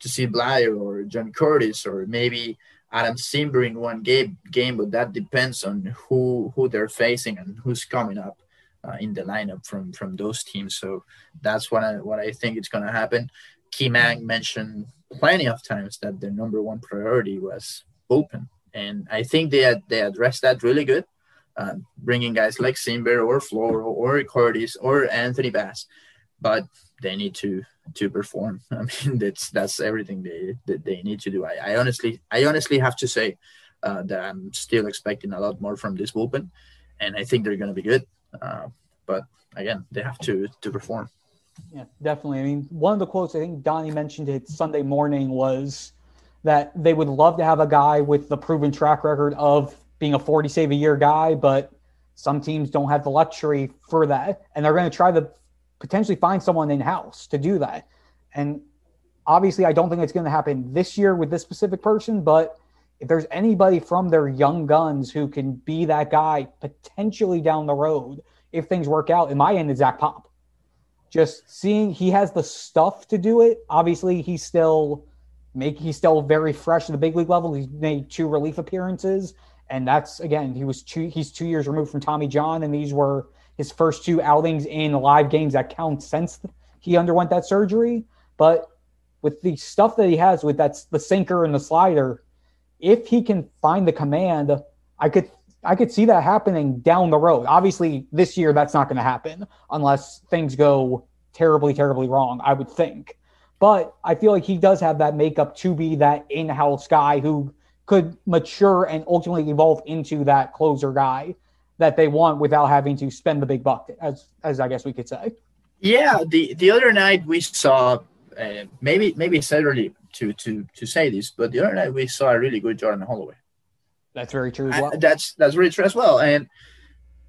to see Bleier or John Curtis or maybe Adam Cimber in one game, game, but that depends on who who they're facing and who's coming up uh, in the lineup from from those teams. So that's what I what I think is to happen. Kim Ng mentioned plenty of times that their number one priority was bullpen, and I think they had, they addressed that really good, uh, bringing guys like Cimber or Floro or Curtis or Anthony Bass, but they need to to perform. I mean, that's that's everything they that they need to do. I, I honestly I honestly have to say uh, that I'm still expecting a lot more from this bullpen, and I think they're going to be good. Uh, but again, they have to to perform. Yeah, definitely. I mean, one of the quotes I think Donnie mentioned it Sunday morning was that they would love to have a guy with the proven track record of being a 40 save a year guy, but some teams don't have the luxury for that, and they're going to try to potentially find someone in house to do that. And obviously, I don't think it's going to happen this year with this specific person, but if there's anybody from their young guns who can be that guy potentially down the road, if things work out, in my end, is Zach Pop. Just seeing he has the stuff to do it. Obviously, he's still make he's still very fresh at the big league level. He's made two relief appearances, and that's again he was two he's two years removed from Tommy John, and these were his first two outings in live games that count since he underwent that surgery. But with the stuff that he has with that's the sinker and the slider, if he can find the command, I could I could see that happening down the road. Obviously, this year that's not going to happen unless things go terribly, terribly wrong. I would think, but I feel like he does have that makeup to be that in-house guy who could mature and ultimately evolve into that closer guy that they want without having to spend the big buck, as as I guess we could say. Yeah, the the other night we saw uh, maybe maybe it's early to to to say this, but the other night we saw a really good Jordan Holloway. That's very true as well. Uh, that's that's really true as well, and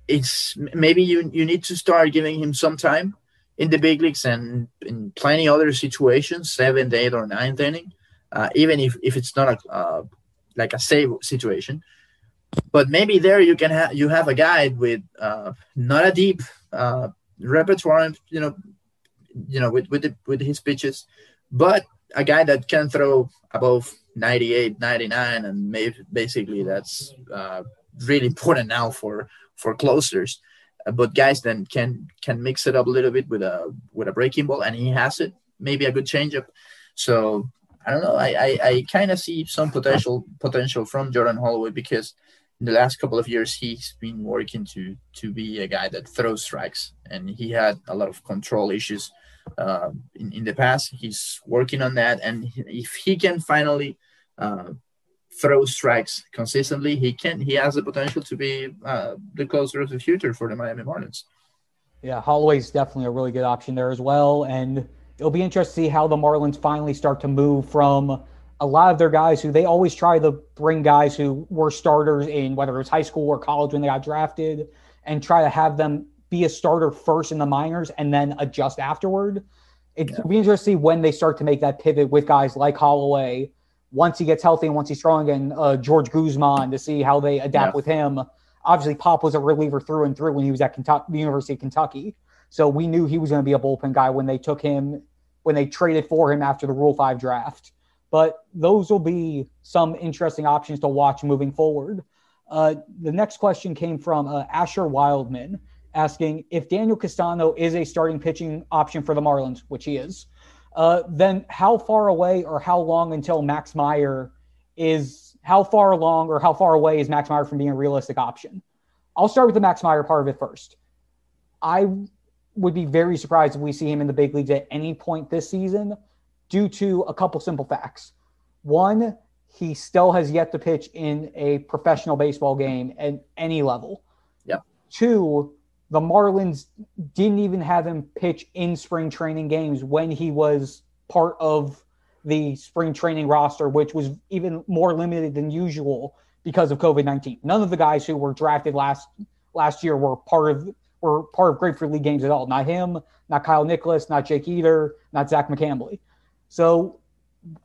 it's maybe you you need to start giving him some time in the big leagues and in plenty other situations, seventh, eighth, or ninth inning, uh, even if if it's not a uh, like a save situation but maybe there you can have you have a guy with uh, not a deep uh, repertoire, you know, you know, with with the, with his pitches, but a guy that can throw above 98, 99, and maybe basically that's uh, really important now for for closers. But guys then can can mix it up a little bit with a with a breaking ball, and he has it. Maybe a good changeup. So I don't know. I I, I kind of see some potential potential from Jordan Holloway because in the last couple of years he's been working to to be a guy that throws strikes, and he had a lot of control issues uh, in in the past. He's working on that, and if he can finally uh, throw strikes consistently, he can he has the potential to be uh, the closer of the future for the Miami Marlins. Yeah, Holloway's definitely a really good option there as well, and it'll be interesting to see how the Marlins finally start to move from a lot of their guys who they always try to bring guys who were starters in whether it was high school or college when they got drafted and try to have them be a starter first in the minors and then adjust afterward. It'll yeah. be interesting to see when they start to make that pivot with guys like Holloway once he gets healthy and once he's strong and uh, George Guzman to see how they adapt yeah. with him. Obviously, Pop was a reliever through and through when he was at Kentucky, the University of Kentucky. So we knew he was going to be a bullpen guy when they took him, when they traded for him after the Rule 5 draft. But those will be some interesting options to watch moving forward. Uh, the next question came from uh, Asher Wildman asking if Daniel Castano is a starting pitching option for the Marlins, which he is uh, then how far away or how long until Max Meyer is how far along or how far away is Max Meyer from being a realistic option? I'll start with the Max Meyer part of it first. I would be very surprised if we see him in the big leagues at any point this season due to a couple simple facts. One, he still has yet to pitch in a professional baseball game at any level. Yep. Two, the Marlins didn't even have him pitch in spring training games when he was part of the spring training roster, which was even more limited than usual because of COVID nineteen. None of the guys who were drafted last last year were part of were part of Grapefruit League games at all. Not him, not Kyle Nicolas, not Jake Eder, not Zach McCambley. So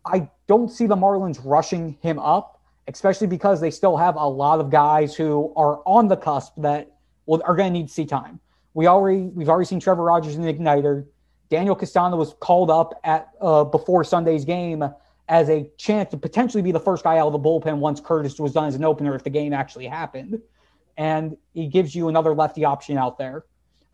I don't see the Marlins rushing him up, especially because they still have a lot of guys who are on the cusp that well, are going to need to see time. We already we've already seen Trevor Rogers in the Igniter. Daniel Castano was called up at uh, before Sunday's game as a chance to potentially be the first guy out of the bullpen once Curtis was done as an opener if the game actually happened. And he gives you another lefty option out there.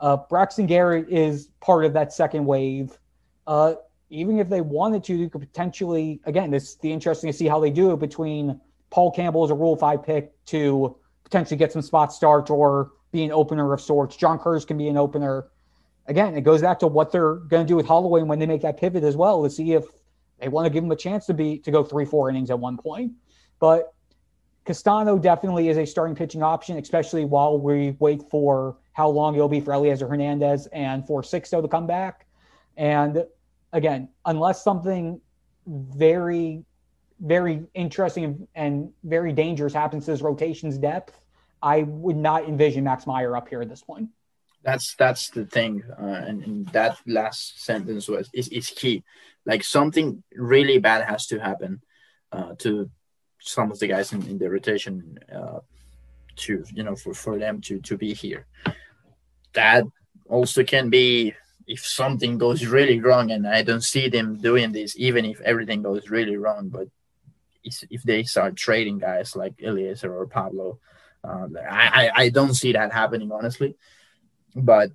Uh, Braxton Garrett is part of that second wave. Uh, even if they wanted to, you could potentially, again, this the interesting to see how they do it between Paul Campbell as a Rule 5 pick to potentially get some spot starts or be an opener of sorts. John Curtis can be an opener. Again, it goes back to what they're going to do with Holloway when they make that pivot as well to see if they want to give him a chance to be to go three, four innings at one point. But Castano definitely is a starting pitching option, especially while we wait for how long it'll be for Elieser Hernandez and for Sixto to come back. And again, unless something very, very interesting and very dangerous happens to his rotation's depth, I would not envision Max Meyer up here at this point. That's that's the thing, uh, and, and, that last sentence was is, is key. Like something really bad has to happen uh, to some of the guys in, in the rotation uh, to you know for, for them to to be here. That also can be if something goes really wrong, and I don't see them doing this, even if everything goes really wrong. But if they start trading guys like Elieser or Pablo, uh, I, I don't see that happening honestly, but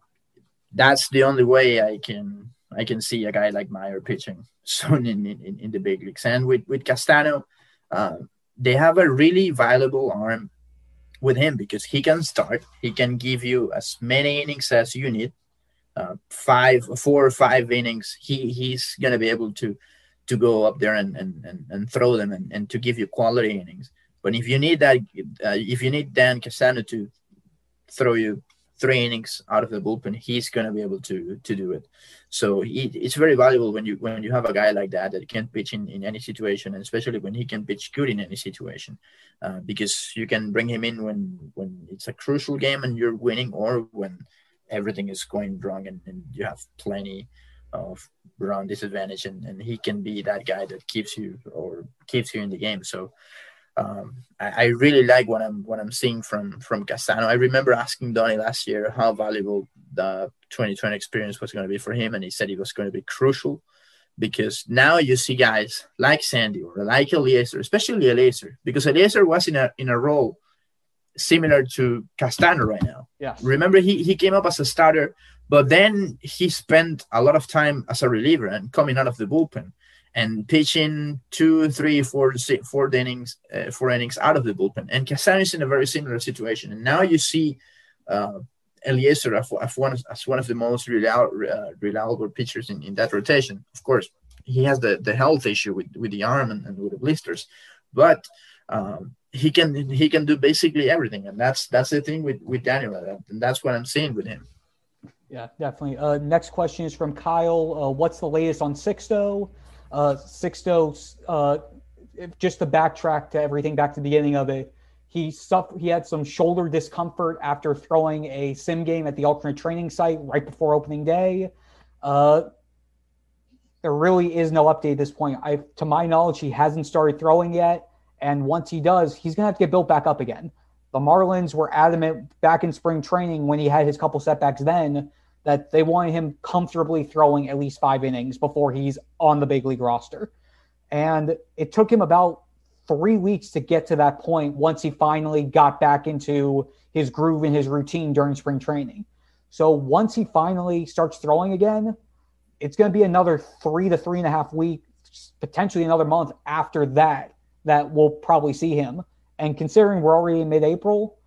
that's the only way I can I can see a guy like Meyer pitching soon in, in, in the big leagues. And with with Castano, uh, they have a really valuable arm with him because he can start. He can give you as many innings as you need. Uh, five, four or five innings. He he's gonna be able to to go up there and and, and, and throw them and, and to give you quality innings. But if you need that, uh, if you need Dan Castano to throw you three innings out of the bullpen, he's going to be able to to do it. So he, it's very valuable when you when you have a guy like that that can pitch in, in any situation, and especially when he can pitch good in any situation, uh, because you can bring him in when when it's a crucial game and you're winning, or when everything is going wrong and, and you have plenty of run disadvantage, and, and he can be that guy that keeps you or keeps you in the game. So um, I, I, really like what I'm what I'm seeing from from Castano. I remember asking Donnie last year how valuable the 2020 experience was going to be for him, and he said it was going to be crucial because now you see guys like Sandy or like Elieser, especially Elieser, because Elieser was in a in a role similar to Castano right now. Yeah. Remember, he he came up as a starter, but then he spent a lot of time as a reliever and coming out of the bullpen and pitching two, three, four, six, four innings, uh, four innings out of the bullpen. And Castano is in a very similar situation. And now you see uh, Elieser as, one, as one of the most reliable, uh, reliable pitchers in, in that rotation. Of course, he has the, the health issue with, with the arm and, and with the blisters, but um, he can he can do basically everything, and that's that's the thing with with Daniel, and that's what I'm seeing with him. Yeah, definitely. Uh, next question is from Kyle. Uh, what's the latest on Sixto? Uh, Sixto, uh, just to backtrack to everything back to the beginning of it, he suffered. He had some shoulder discomfort after throwing a sim game at the alternate training site right before opening day. Uh, there really is no update at this point. I, to my knowledge, he hasn't started throwing yet, and once he does, he's gonna have to get built back up again. The Marlins were adamant back in spring training when he had his couple setbacks then that they wanted him comfortably throwing at least five innings before he's on the big league roster. And it took him about three weeks to get to that point once he finally got back into his groove and his routine during spring training. So once he finally starts throwing again, it's going to be another three to three and a half weeks, potentially another month after that, that we'll probably see him. And considering we're already in mid April,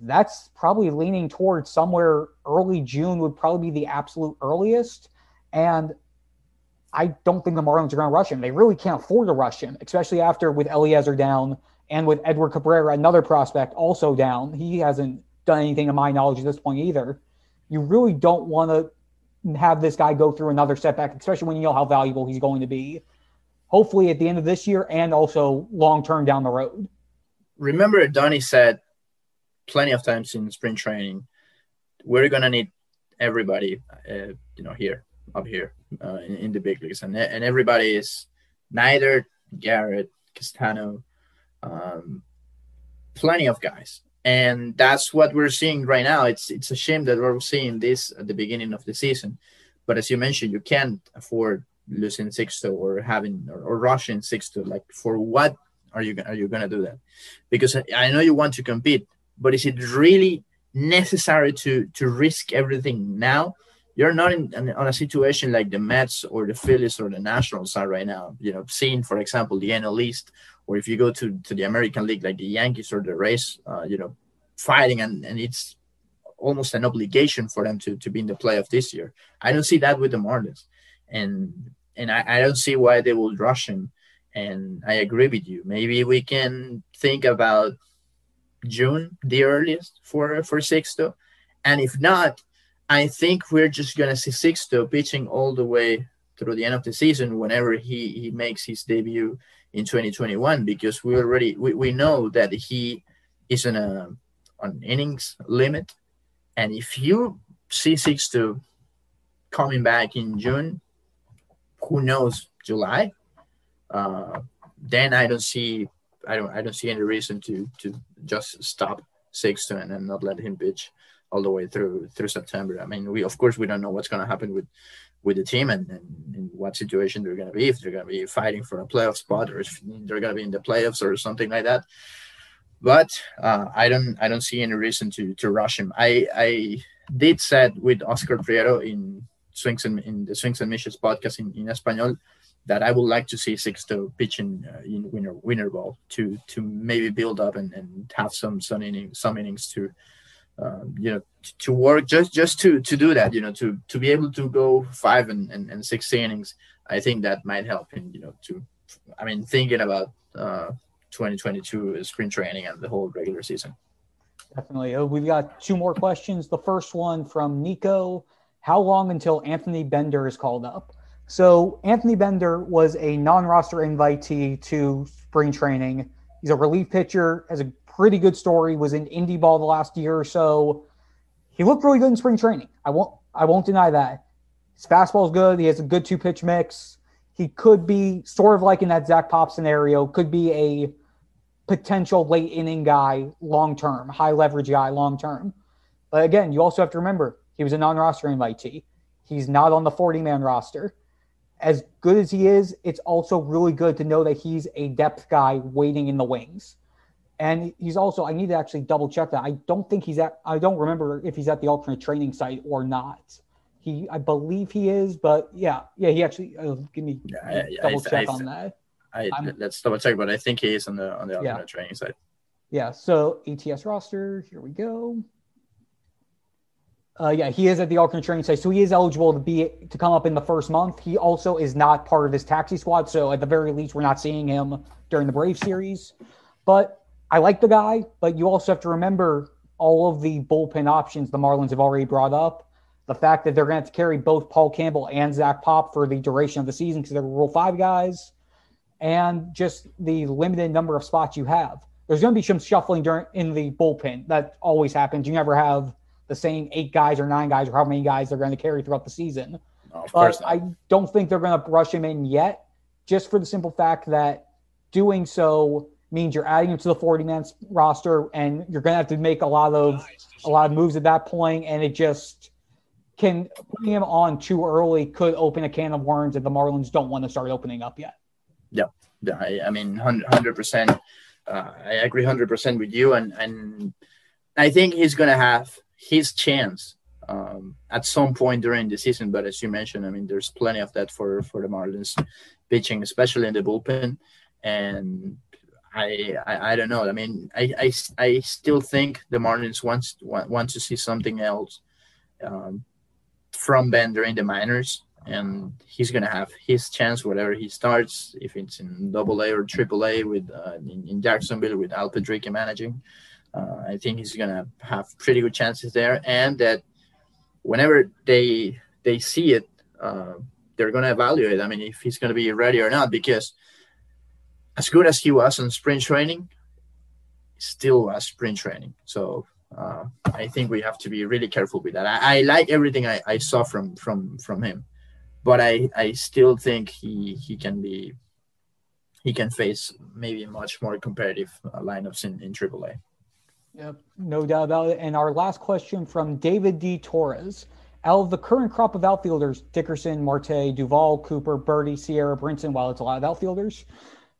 that's probably leaning towards somewhere early June would probably be the absolute earliest. And I don't think the Marlins are going to rush him. They really can't afford to rush him, especially after with Elieser down and with Edward Cabrera, another prospect, also down. He hasn't done anything to my knowledge at this point either. You really don't want to have this guy go through another setback, especially when you know how valuable he's going to be. Hopefully at the end of this year and also long term down the road. Remember, Donnie said plenty of times in spring training. We're gonna need everybody, uh, you know, here up here uh, in, in, the big leagues, and and everybody is Neidert Garrett, Castano, um, plenty of guys, and that's what we're seeing right now. It's it's a shame that we're seeing this at the beginning of the season, but as you mentioned, you can't afford losing Sixto or having or, or rushing Sixto. Like for what are you are you gonna do that? Because I know you want to compete, but is it really necessary to to risk everything now? You're not in, in on a situation like the Mets or the Phillies or the Nationals are right now. You know, seeing for example the NL East, or if you go to to the American League like the Yankees or the Rays, uh, you know, fighting and and it's almost an obligation for them to to be in the playoff this year. I don't see that with the Marlins, and and I, I don't see why they will rush him. And I agree with you. Maybe we can think about June, the earliest for for Sixto, and if not, I think we're just gonna see Sixto pitching all the way through the end of the season whenever he he makes his debut in 2021 because we already we, we know that he is on a on innings limit, and if you see Sixto coming back in June, who knows July, uh, then I don't see I don't I don't see any reason to to just stop Sixto and not let him pitch all the way through through September. I mean, we of course we don't know what's going to happen with with the team and, and in what situation they're going to be. If they're going to be fighting for a playoff spot or if they're going to be in the playoffs or something like that. But uh, I don't I don't see any reason to to rush him. I I did said with Oscar Prieto in Swings and in the Swings and Missions podcast in, in Espanol that I would like to see Sixto pitching uh, in winner winner ball to to maybe build up and, and have some some innings some innings to um, you know to work just just to to do that you know to to be able to go five and, and, and six innings I think that might help him you know to I mean thinking about uh, 2022 spring training and the whole regular season. Definitely. Uh, we've got two more questions. The first one from Nico. How long until Anthony Bender is called up? So Anthony Bender was a non-roster invitee to spring training. He's a relief pitcher, has a pretty good story. Was in indie ball the last year or so. He looked really good in spring training. I won't I won't deny that. His fastball's good. He has a good two pitch mix. He could be sort of like in that Zach Pop scenario. Could be a potential late inning guy long term, high leverage guy long term. But again, you also have to remember he was a non roster invitee. He's not on the 40 man roster. As good as he is, it's also really good to know that he's a depth guy waiting in the wings. And he's also, I need to actually double check that. I don't think he's at, I don't remember if he's at the alternate training site or not. He, I believe he is, but yeah, yeah, he actually, uh, give me Yeah, I- double I- check I- on that. I, I'm- let's double check, but I think he is on the on the Yeah. alternate training site. Yeah, so ATS roster, here we go. Uh, yeah, he is at the alternate training site, so he is eligible to be to come up in the first month. He also is not part of this taxi squad, so at the very least, we're not seeing him during the Brave series. But I like the guy, but you also have to remember all of the bullpen options the Marlins have already brought up. The fact that they're going to have to carry both Paul Campbell and Zach Pop for the duration of the season because they're Rule Five guys, and just the limited number of spots you have. There's going to be some shuffling during in the bullpen. That always happens. You never have the same eight guys or nine guys or how many guys they're going to carry throughout the season. No, of course But. I don't think they're going to rush him in yet, just for the simple fact that doing so means you're adding him to the 40 man roster, and you're going to have to make a lot of a lot of moves at that point, and it just can putting him on too early could open a can of worms that the Marlins don't want to start opening up yet. Yeah, I, I mean, hundred percent. Uh, I agree hundred percent with you, and and I think he's gonna have his chance um, at some point during the season. But as you mentioned, I mean, there's plenty of that for for the Marlins pitching, especially in the bullpen. And I I, I don't know. I mean, I, I I still think the Marlins wants want, want to see something else um, from Ben during the minors and he's gonna have his chance whatever he starts, if it's in Double A or Triple A with uh, in, in Jacksonville with Al Pedrique managing. Uh, I think he's gonna have pretty good chances there, and that whenever they they see it, uh, they're gonna evaluate. I mean, if he's gonna be ready or not, because as good as he was in spring training, still was spring training. So uh, I think we have to be really careful with that. I, I like everything I, I saw from from from him but I, I still think he he can be he can face maybe much more competitive uh, lineups in in AAA. Yep, no doubt about it. And our last question from David D. Torres. Out of the current crop of outfielders, Dickerson, Marte, Duvall, Cooper, Berti, Sierra, Brinson, while it's a lot of outfielders,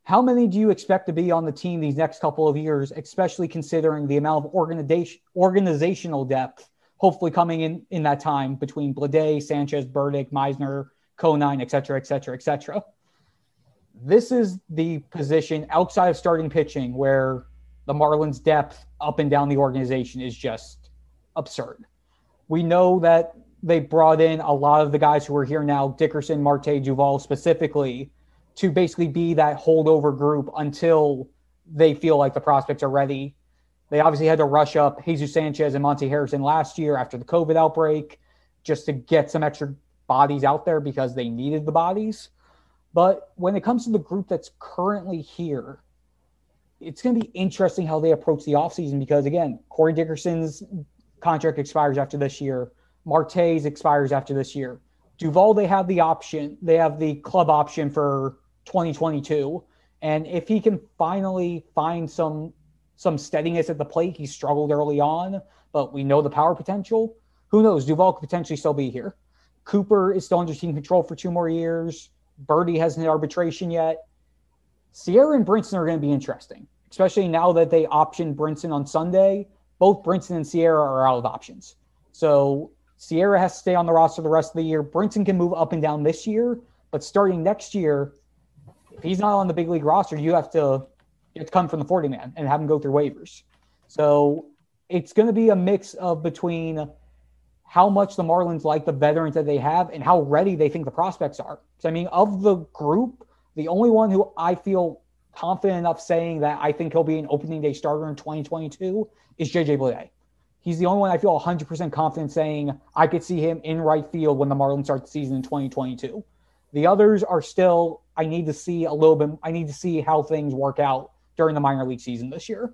how many do you expect to be on the team these next couple of years, especially considering the amount of organization, organizational depth hopefully coming in in that time between Bleday, Sanchez, Burdick, Misner, Conine, et cetera, et cetera, et cetera. This is the position outside of starting pitching where the Marlins' depth up and down the organization is just absurd. We know that they brought in a lot of the guys who are here now, Dickerson, Marte, Duvall specifically, to basically be that holdover group until they feel like the prospects are ready. They obviously had to rush up Jesus Sanchez and Monte Harrison last year after the COVID outbreak just to get some extra bodies out there because they needed the bodies. But when it comes to the group that's currently here, it's going to be interesting how they approach the offseason because, again, Corey Dickerson's contract expires after this year. Marte's expires after this year. Duvall, they have the option, they have the club option for 2022. And if he can finally find some some steadiness at the plate, he struggled early on, but we know the power potential. Who knows? Duvall could potentially still be here. Cooper is still under team control for two more years. Berti hasn't arbitration yet. Sierra and Brinson are going to be interesting, especially now that they optioned Brinson on Sunday. Both Brinson and Sierra are out of options. So Sierra has to stay on the roster the rest of the year. Brinson can move up and down this year, but starting next year, if he's not on the big league roster, you have to, you have to come from the 40 man and have him go through waivers. So it's going to be a mix of between how much the Marlins like the veterans that they have and how ready they think the prospects are. So, I mean, of the group, the only one who I feel confident enough saying that I think he'll be an opening day starter in 2022 is JJ Bleday. He's the only one I feel 100% confident saying I could see him in right field when the Marlins start the season in 2022. The others are still, I need to see a little bit, I need to see how things work out during the minor league season this year.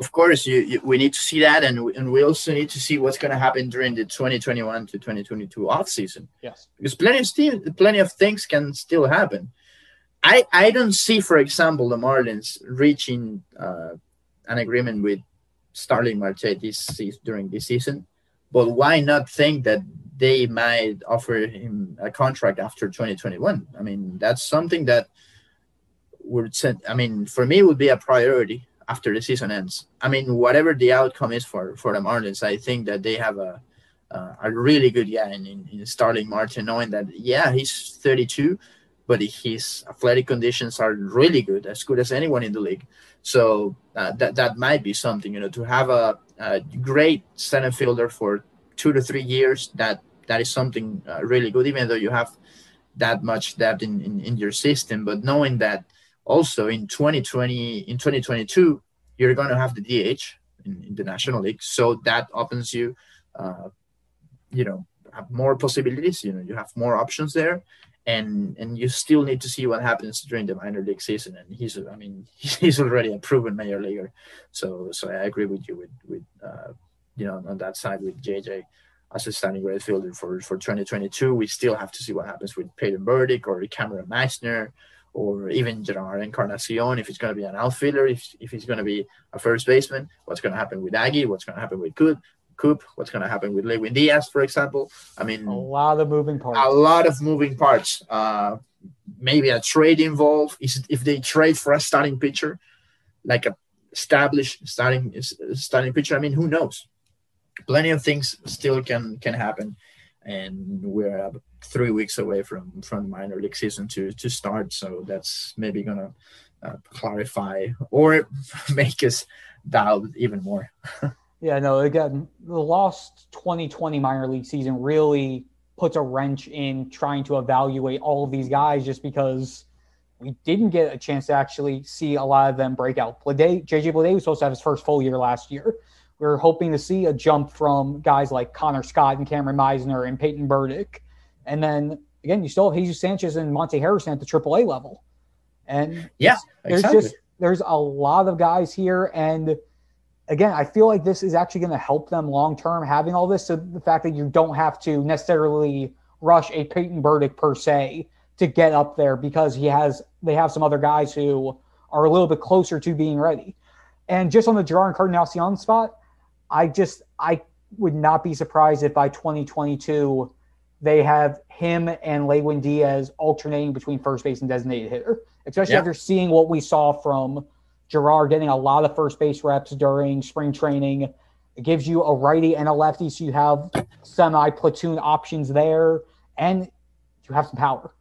Of course, you, you we need to see that, and we, and we also need to see what's going to happen during the 2021 to 2022 off season Yes. because plenty of plenty of things can still happen. I I don't see, for example, the Marlins reaching uh, an agreement with Starling Marte this during this season. But why not think that they might offer him a contract after 2021? I mean, that's something that would set. I mean, for me, would be a priority after the season ends. I mean, whatever the outcome is for for the Marlins, I think that they have a a really good guy in, in, in Starling Marte, knowing that yeah, he's 32, but his athletic conditions are really good, as good as anyone in the league. So uh, that that might be something, you know, to have a, a, great center fielder for two to three years. That that is something uh, really good, even though you have that much depth in, in, in your system. But knowing that also in 2020, in 2022, you're going to have the DH in, in the National League, so that opens you, uh, you know, have more possibilities. You know, you have more options there and and you still need to see what happens during the minor league season. And he's, I mean, he's already a proven major leaguer. So so I agree with you with with uh, you know on that side with JJ as a starting right fielder for for 2022. We still have to see what happens with Peyton Burdick or Cameron Misner or even Gerard Encarnacion, if he's going to be an outfielder, if, if he's going to be a first baseman, what's going to happen with Aggie, what's going to happen with Coop, Coop, what's going to happen with Lewin Diaz, for example. I mean, a lot of moving parts. A lot of moving parts. Uh, maybe a trade involved. Is if they trade for a starting pitcher, like a established starting starting pitcher. I mean, who knows? Plenty of things still can can happen, and we're three weeks away from from minor league season to to start. So that's maybe gonna uh, clarify or make us doubt even more. Yeah, no, again, the lost 2020 minor league season really puts a wrench in trying to evaluate all of these guys just because we didn't get a chance to actually see a lot of them break out. Bleday, JJ Bleday was supposed to have his first full year last year. We are hoping to see a jump from guys like Connor Scott and Cameron Misner and Peyton Burdick. And then again, you still have Jesus Sanchez and Monte Harrison at the AAA level. And yeah, there's exactly. just there's a lot of guys here and – again, I feel like this is actually going to help them long term having all this. So the fact that you don't have to necessarily rush a Peyton Burdick per se to get up there because he has they have some other guys who are a little bit closer to being ready. And just on the Gerard Encarnacion spot, I just I would not be surprised if by 2022 they have him and Lewin Diaz alternating between first base and designated hitter, especially yeah. after seeing what we saw from Gerard getting a lot of first base reps during spring training. It gives you a righty and a lefty, so you have semi platoon options there, and you have some power.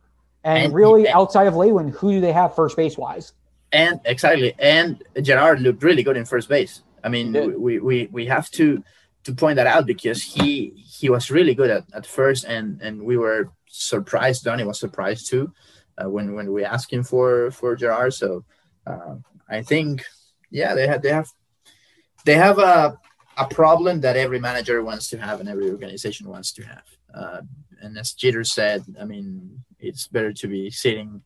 And, and really, and, outside of Lewin, who do they have first base wise? And exactly, and Gerard looked really good in first base. I mean, we, we we have to to point that out because he he was really good at, at first, and and we were surprised. Donnie was surprised too uh, when when we asked him for for Gerard. So uh, I think, yeah, they have they have they have a a problem that every manager wants to have and every organization wants to have. Uh, and as Jeter said, I mean, it's better to be sitting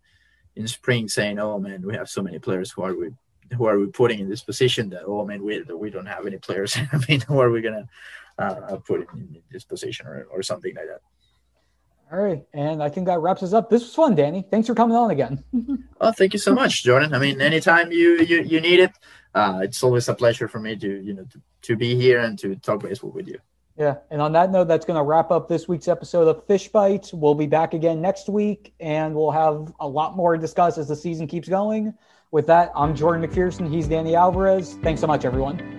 in spring saying, "Oh man, we have so many players. Who are we? Who are we putting in this position? That oh man, we we don't have any players. I mean, who are we gonna uh, put in this position or, or something like that?" All right, and I think that wraps us up. This was fun, Danny. Thanks for coming on again. oh, thank you so much, Jordan. I mean, anytime you you, you need it, uh, it's always a pleasure for me to you know to, to be here and to talk baseball with you. Yeah, and on that note, that's going to wrap up this week's episode of Fish Bites. We'll be back again next week, and we'll have a lot more to discuss as the season keeps going. With that, I'm Jordan McPherson. He's Danny Alvarez. Thanks so much, everyone.